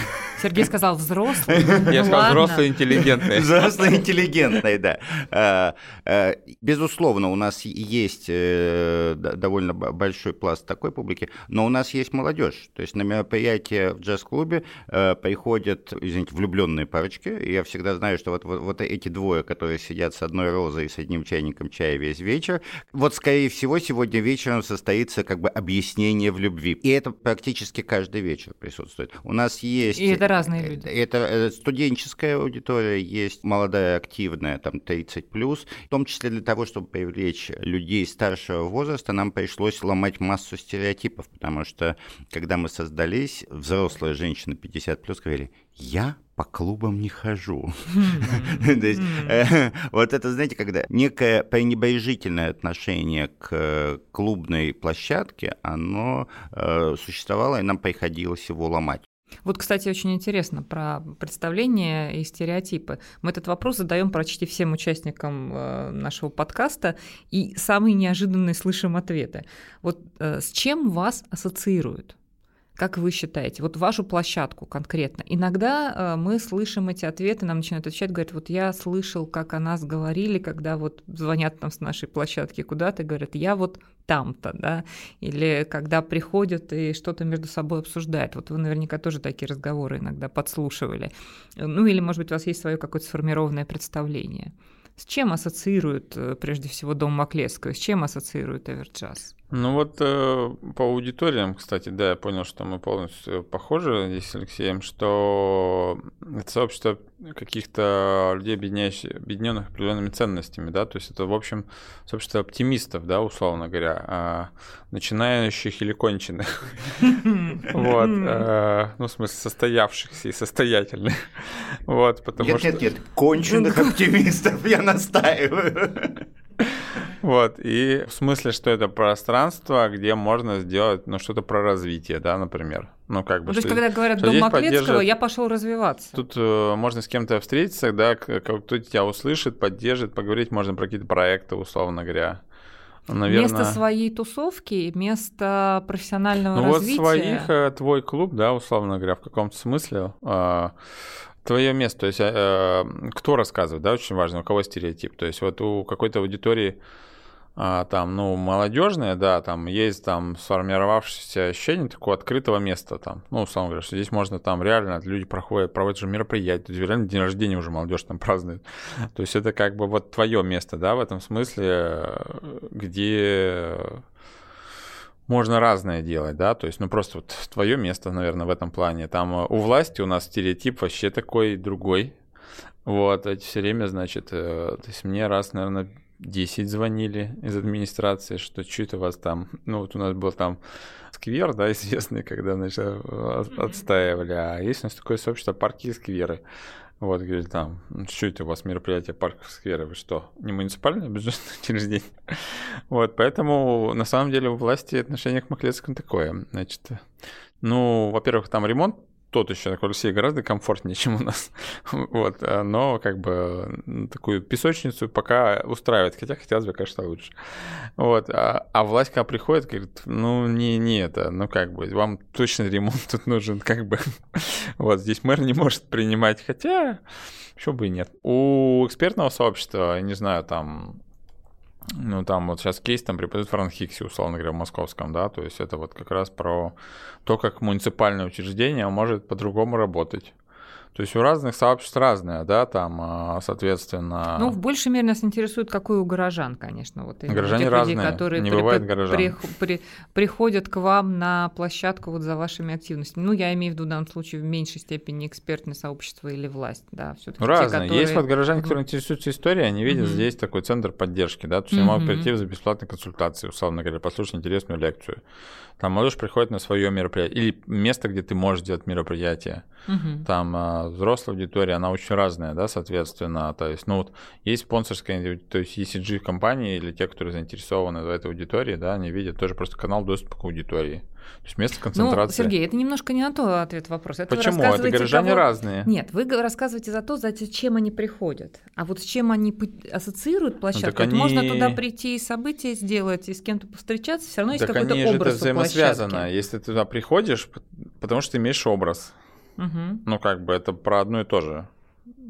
Сергей сказал взрослый. Я сказал ладно. Взрослые интеллигентные. Взрослые интеллигентные, да. А, безусловно, у нас есть э, довольно большой пласт такой публики, но у нас есть молодежь. То есть на мероприятие в джаз-клубе э, приходят, извините, влюбленные парочки. Я всегда знаю, что вот, вот, вот эти двое, которые сидят с одной розой и с одним чайником чая весь вечер, вот, скорее всего, сегодня вечером состоится как бы объяснение в любви. И это практически каждый вечер присутствует. У нас есть... И это разные люди. Это э, студенческая аудитория, есть молодая, активная, там 30+, плюс. в том числе для того, чтобы привлечь людей старшего возраста, нам пришлось ломать массу стереотипов, потому что, когда мы создались, взрослая женщина 50+, плюс говорили, я по клубам не хожу. То есть э, вот это, знаете, когда некое пренебрежительное отношение к э, клубной площадке, оно э, существовало, и нам приходилось его ломать. Вот, кстати, очень интересно про представления и стереотипы. Мы этот вопрос задаем почти всем участникам нашего подкаста, и самые неожиданные слышим ответы. Вот с чем вас ассоциируют? Как вы считаете, вот вашу площадку конкретно? Иногда э, мы слышим эти ответы, нам начинают отвечать, говорят, вот я слышал, как о нас говорили, когда вот звонят нам с нашей площадки куда-то, говорят, я вот там-то, да, или когда приходят и что-то между собой обсуждают. Вот вы наверняка тоже такие разговоры иногда подслушивали. Ну или, может быть, у вас есть свое какое-то сформированное представление. С чем ассоциируют, э, прежде всего, Дом Маклецкого? С чем ассоциируют Эверджаз? Ну вот э, по аудиториям, кстати, да, я понял, что мы полностью похожи здесь с Алексеем, что это сообщество каких-то людей, объединенных определенными ценностями, да, то есть это, в общем, сообщество оптимистов, да, условно говоря, а начинающих или конченых. Вот, э, ну, в смысле, состоявшихся и состоятельных. Вот, потому что... Нет, нет, нет, конченых оптимистов, я настаиваю. Вот, и в смысле, что это пространство, где можно сделать, ну, что-то про развитие, да, например. Ну, как бы. Ну, то есть, когда говорят дом Маклецкого, я пошел развиваться. Тут э, можно с кем-то встретиться, да, кто-то тебя услышит, поддержит, поговорить можно про какие-то проекты, условно говоря. Наверное... Место своей тусовки, место профессионального ну, развития. Ну вот своих, э, твой клуб, да, условно говоря, в каком-то смысле. Э, твое место, то есть э, кто рассказывает, да, очень важно, у кого стереотип. То есть вот у какой-то аудитории а, там, ну, молодежная, да, там есть там сформировавшееся ощущение такого открытого места там, ну, условно говоря, что здесь можно там реально, люди проходят, проводят же мероприятия, то есть реально день рождения уже молодежь там празднует. То есть это как бы вот твое место, да, в этом смысле, где можно разное делать, да, то есть, ну, просто вот твое место, наверное, в этом плане. Там э, у власти у нас стереотип вообще такой другой, вот, эти все время, значит, э, то есть мне раз, наверное, 10 звонили из администрации, что это у вас там, ну вот у нас был там сквер, да, известный, когда, значит, отстаивали, а есть у нас такое сообщество парки и скверы. Вот, говорит, там, что это у вас мероприятие парков скверы, вы что, не муниципальное бюджетное учреждение? Вот, поэтому, на самом деле, у власти отношение к Маклецкому такое, значит, ну, во-первых, там ремонт тот еще такой России гораздо комфортнее, чем у нас. вот, а, но как бы такую песочницу пока устраивает, хотя хотелось бы, конечно, лучше. Вот, а, а власть, когда приходит, говорит, ну, не, не это, ну, как бы, вам точно ремонт тут нужен, как бы. вот, здесь мэр не может принимать, хотя, еще бы и нет. У экспертного сообщества, не знаю, там, ну, там вот сейчас кейс там преподают в Франхиксе, условно говоря, в московском, да, то есть это вот как раз про то, как муниципальное учреждение может по-другому работать. То есть у разных сообществ разное, да, там, а, соответственно... Ну, в большей мере нас интересует, какой у горожан, конечно. Вот горожане разные, людей, которые не при, бывает горожан. При, при, приходят к вам на площадку вот за вашими активностями. Ну, я имею в виду в данном случае в меньшей степени экспертное сообщество или власть, да, все таки Разные. Те, которые... Есть вот горожане, которые интересуются историей, они видят mm-hmm. здесь такой центр поддержки, да, то есть mm-hmm. они могут прийти за бесплатной консультацией, условно говоря, послушать интересную лекцию. Там молодежь приходит на свое мероприятие. Или место, где ты можешь делать мероприятие. Угу. Там а, взрослая аудитория, она очень разная, да, соответственно. То есть, ну вот, есть спонсорская, то есть ECG компании или те, которые заинтересованы в этой аудитории, да, они видят тоже просто канал доступа к аудитории. То есть место концентрации. Ну, Сергей, это немножко не на то ответ вопрос. Это Почему? Это горожане того... разные. Нет, вы рассказываете за то, зачем они приходят. А вот с чем они ассоциируют площадку, ну, они... можно туда прийти и события сделать, и с кем-то повстречаться, все равно есть какой-то образ же это взаимосвязано. Если ты туда приходишь, потому что ты имеешь образ. Угу. Ну, как бы это про одно и то же.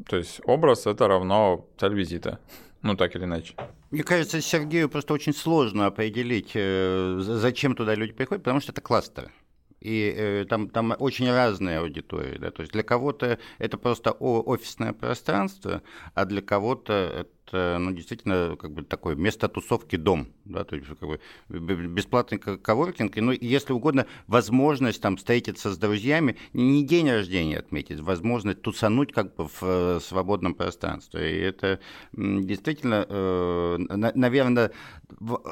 То есть образ это равно цель визита. Ну, так или иначе. Мне кажется, Сергею просто очень сложно определить, э, зачем туда люди приходят, потому что это кластеры. И э, там, там очень разные аудитории. Да? То есть для кого-то это просто офисное пространство, а для кого-то это, ну, действительно, как бы такое место тусовки дом, да, то есть как бы бесплатный коворкинг, и, ну, если угодно, возможность там встретиться с друзьями, не день рождения отметить, возможность тусануть как бы в э, свободном пространстве. И это действительно, э, наверное,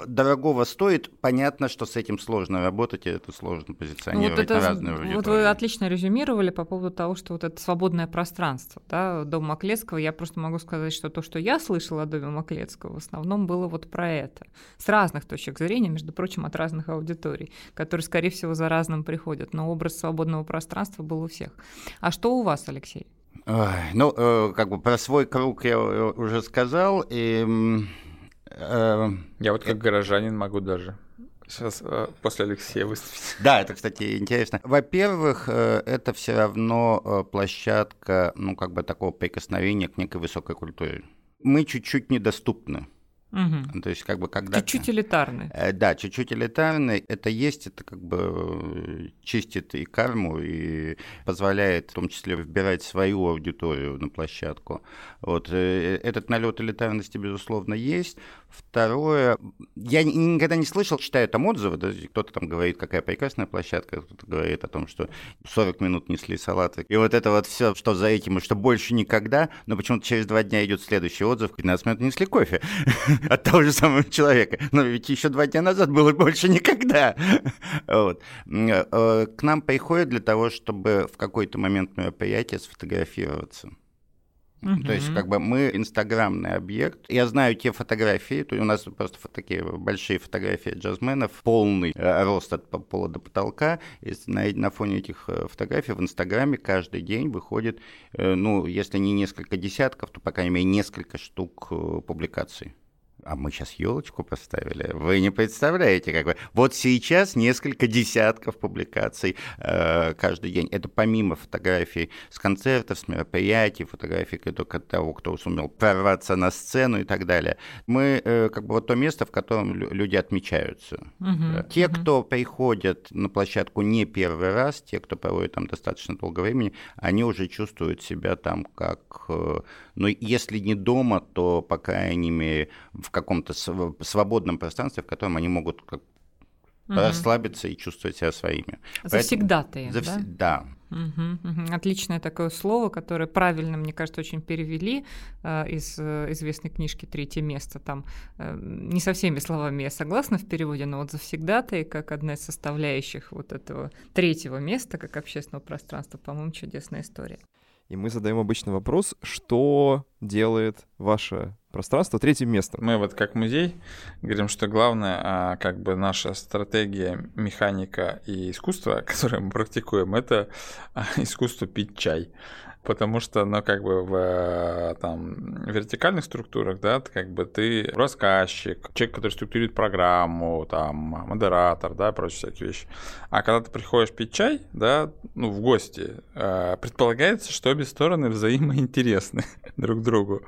дорогого стоит. Понятно, что с этим сложно работать, и это сложно позиционировать вот это, на разные аудитории. Вот вы отлично резюмировали по поводу того, что вот это свободное пространство, да, дом Маклецкого. Я просто могу сказать, что то, что я слышу, слышала о доме Маклецкого, в основном было вот про это. С разных точек зрения, между прочим, от разных аудиторий, которые, скорее всего, за разным приходят. Но образ свободного пространства был у всех. А что у вас, Алексей? Ой, ну, э, как бы про свой круг я уже сказал. И, э, я вот как горожанин могу даже Сейчас э, после Алексея выступить. Да, это, кстати, интересно. Во-первых, э, это все равно э, площадка, ну, как бы такого прикосновения к некой высокой культуре мы чуть-чуть недоступны. Угу. То есть, как бы, когда... Чуть-чуть элитарный. Э, да, чуть-чуть элитарный. Это есть, это как бы чистит и карму, и позволяет в том числе выбирать свою аудиторию на площадку. Вот. Э, этот налет элитарности, безусловно, есть. Второе, я никогда не слышал, читаю там отзывы, да, кто-то там говорит, какая прекрасная площадка, кто-то говорит о том, что 40 минут несли салаты. И вот это вот все, что за этим, и что больше никогда, но почему-то через два дня идет следующий отзыв, 15 минут несли кофе от того же самого человека. Но ведь еще два дня назад было больше никогда. Вот. Э, к нам приходят для того, чтобы в какой-то момент мероприятия сфотографироваться. То есть, как бы мы инстаграмный объект. Я знаю те фотографии, то у нас просто такие большие фотографии джазменов, полный э, рост от пола до потолка. И на, на фоне этих э, фотографий в инстаграме каждый день выходит, э, ну, если не несколько десятков, то, по крайней мере, несколько штук публикаций а мы сейчас елочку поставили. Вы не представляете, как бы. Вот сейчас несколько десятков публикаций э, каждый день. Это помимо фотографий с концертов, с мероприятий, фотографий только того, кто сумел прорваться на сцену и так далее. Мы э, как бы вот то место, в котором люди отмечаются. Uh-huh, те, uh-huh. кто приходят на площадку не первый раз, те, кто проводит там достаточно долго времени, они уже чувствуют себя там как, э, ну, если не дома, то, по крайней мере, в каком-то свободном пространстве, в котором они могут как угу. расслабиться и чувствовать себя своими. Завсегдатые, Завс... да? Да. Угу, угу. Отличное такое слово, которое правильно, мне кажется, очень перевели э, из э, известной книжки «Третье место». Там э, не со всеми словами я согласна в переводе, но вот завсегдатые, как одна из составляющих вот этого третьего места, как общественного пространства, по-моему, чудесная история. И мы задаем обычный вопрос, что делает ваше пространство третьим местом? Мы вот как музей говорим, что главное, а, как бы наша стратегия, механика и искусство, которое мы практикуем, это а, искусство пить чай потому что, ну, как бы в э, там, вертикальных структурах, да, как бы ты рассказчик, человек, который структурирует программу, там, модератор, да, прочие всякие вещи. А когда ты приходишь пить чай, да, ну, в гости, предполагается, что обе стороны взаимоинтересны друг другу.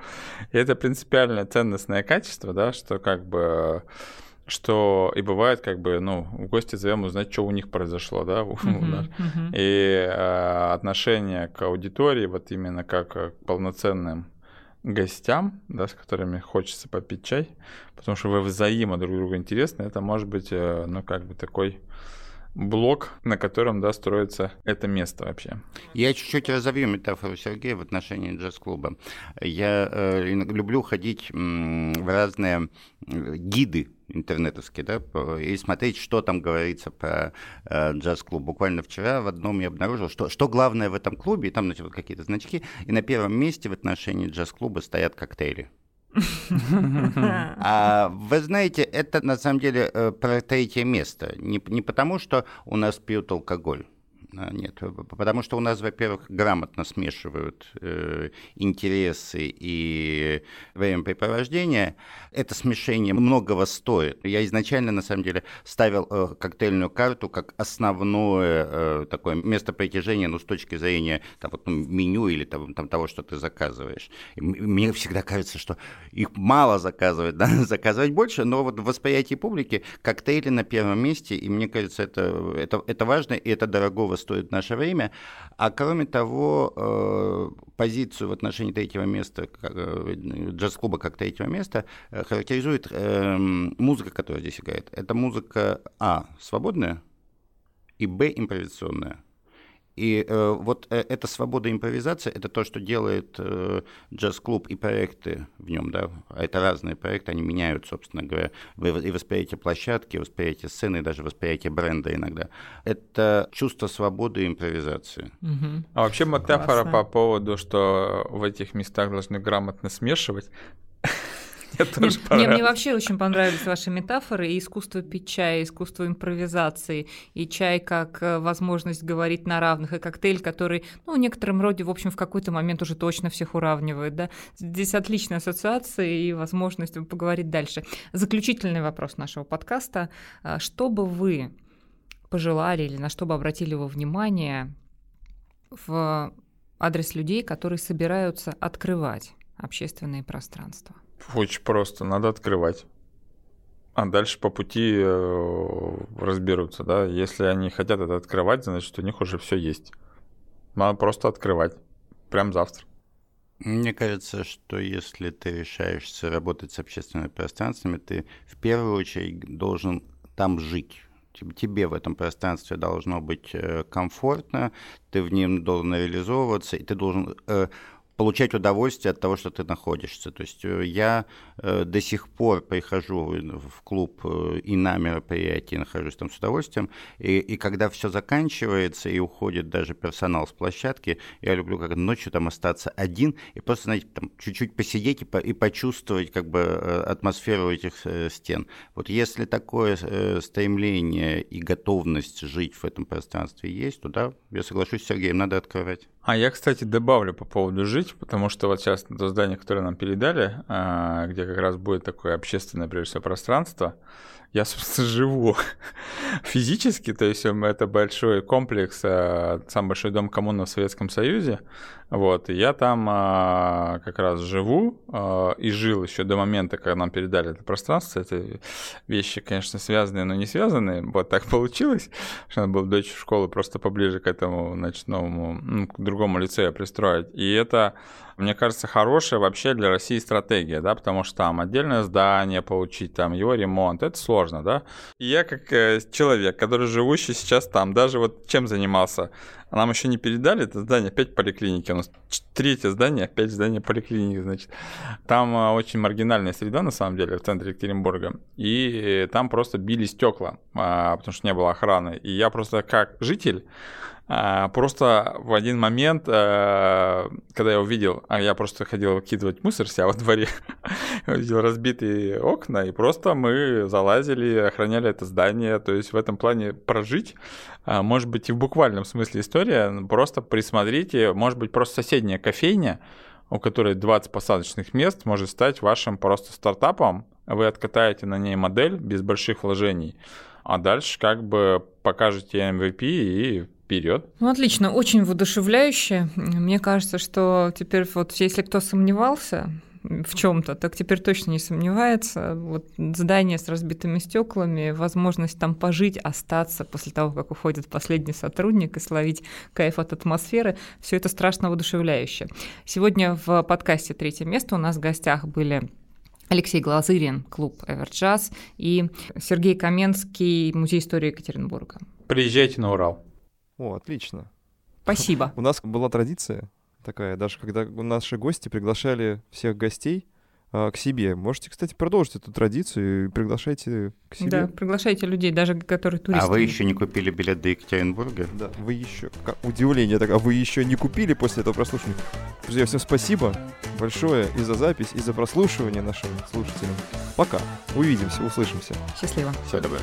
И это принципиальное ценностное качество, да, что как бы что и бывает, как бы, ну, в гости зовем узнать, что у них произошло, да, uh-huh, uh-huh. и э, отношение к аудитории, вот именно как к полноценным гостям, да, с которыми хочется попить чай, потому что вы взаимо друг другу интересны, это может быть, э, ну, как бы такой блок, на котором, да, строится это место вообще. Я чуть-чуть разовью метафору Сергея в отношении джаз-клуба. Я э, люблю ходить в разные гиды интернетовские, да, и смотреть, что там говорится про э, джаз-клуб. Буквально вчера в одном я обнаружил, что, что главное в этом клубе, и там, значит, вот какие-то значки, и на первом месте в отношении джаз-клуба стоят коктейли. А вы знаете, это на самом деле э, про третье место. Не, не потому, что у нас пьют алкоголь А, нет, потому что у нас, во-первых, грамотно смешивают э, интересы и времяпрепровождение. Это смешение многого стоит. Я изначально, на самом деле, ставил э, коктейльную карту как основное э, такое место притяжения, ну, с точки зрения там, вот, ну, меню или там, там, того, что ты заказываешь. И мне всегда кажется, что их мало заказывать, да? заказывать больше, но вот в восприятии публики коктейли на первом месте, и мне кажется, это, это, это важно, и это дорогого стоит в наше время. А кроме того, э, позицию в отношении третьего места, э, джаз-клуба как третьего места, э, характеризует музыка, которая здесь играет. Это музыка, а, свободная, и, б, импровизационная. И э, вот э, эта свобода импровизации, это то, что делает э, джаз-клуб и проекты в нем, да, а это разные проекты, они меняют, собственно говоря, и восприятие площадки, и восприятие сцены, и даже восприятие бренда иногда. Это чувство свободы и импровизации. Угу. А вообще метафора Классно. по поводу, что в этих местах должны грамотно смешивать, Нет, мне, мне вообще очень понравились ваши метафоры и искусство пить чай, и искусство импровизации, и чай как э, возможность говорить на равных, и коктейль, который, ну, в некотором роде, в общем, в какой-то момент уже точно всех уравнивает, да. Здесь отличная ассоциация и возможность поговорить дальше. Заключительный вопрос нашего подкаста. А что бы вы пожелали или на что бы обратили вы внимание в адрес людей, которые собираются открывать общественные пространства? Очень просто, надо открывать. А дальше по пути э, разберутся, да. Если они хотят это открывать, значит, у них уже все есть. Надо просто открывать. Прям завтра. Мне кажется, что если ты решаешься работать с общественными пространствами, ты в первую очередь должен там жить тебе в этом пространстве должно быть э, комфортно, ты в нем должен реализовываться, и ты должен э, получать удовольствие от того, что ты находишься. То есть э, я э, до сих пор прихожу в клуб э, и на мероприятии, нахожусь там с удовольствием, и, и когда все заканчивается и уходит даже персонал с площадки, я люблю как ночью там остаться один и просто, знаете, там чуть-чуть посидеть и, по, и почувствовать как бы атмосферу этих стен. Вот если такое стремление и готовность жить в этом пространстве есть, то да, я соглашусь с Сергеем, надо открывать. А я, кстати, добавлю по поводу жить, потому что вот сейчас то здание, которое нам передали, а, где как раз будет такое общественное, прежде всего, пространство, я, собственно, живу физически, то есть это большой комплекс, а, самый большой дом коммуны в Советском Союзе, вот, и я там а, как раз живу а, и жил еще до момента, когда нам передали это пространство. Это вещи, конечно, связанные, но не связанные. Вот так получилось, что надо было дочь в школу просто поближе к этому, значит, новому, ну, к другому лицею пристроить. И это мне кажется, хорошая вообще для России стратегия, да, потому что там отдельное здание получить, там его ремонт, это сложно, да. И я как э, человек, который живущий сейчас там, даже вот чем занимался, нам еще не передали это здание, опять поликлиники, у нас третье здание, опять здание поликлиники, значит. Там э, очень маргинальная среда, на самом деле, в центре Екатеринбурга, и там просто били стекла, а, потому что не было охраны. И я просто как житель а, просто в один момент, э, когда я увидел, а я просто ходил выкидывать мусор себя во дворе, увидел разбитые окна, и просто мы залазили, охраняли это здание. То есть в этом плане прожить, а, может быть, и в буквальном смысле история, просто присмотрите, может быть, просто соседняя кофейня, у которой 20 посадочных мест, может стать вашим просто стартапом. Вы откатаете на ней модель без больших вложений, а дальше как бы покажете MVP и вперед. Ну, отлично, очень воодушевляюще. Мне кажется, что теперь вот если кто сомневался, в чем-то, так теперь точно не сомневается. Вот здание с разбитыми стеклами, возможность там пожить, остаться после того, как уходит последний сотрудник и словить кайф от атмосферы, все это страшно воодушевляюще. Сегодня в подкасте «Третье место» у нас в гостях были Алексей Глазырин, клуб Эверджаз, и Сергей Каменский, Музей истории Екатеринбурга. Приезжайте на Урал. О, отлично. Спасибо. У нас была традиция такая, даже когда наши гости приглашали всех гостей а, к себе. Можете, кстати, продолжить эту традицию и приглашайте к себе. Да, приглашайте людей, даже которые туристы. А вы еще не купили билет до Екатеринбурга? Да, вы еще... Удивление так, а вы еще не купили после этого прослушивания? Друзья, всем спасибо большое и за запись, и за прослушивание нашим слушателям. Пока. Увидимся, услышимся. Счастливо. Всего доброго.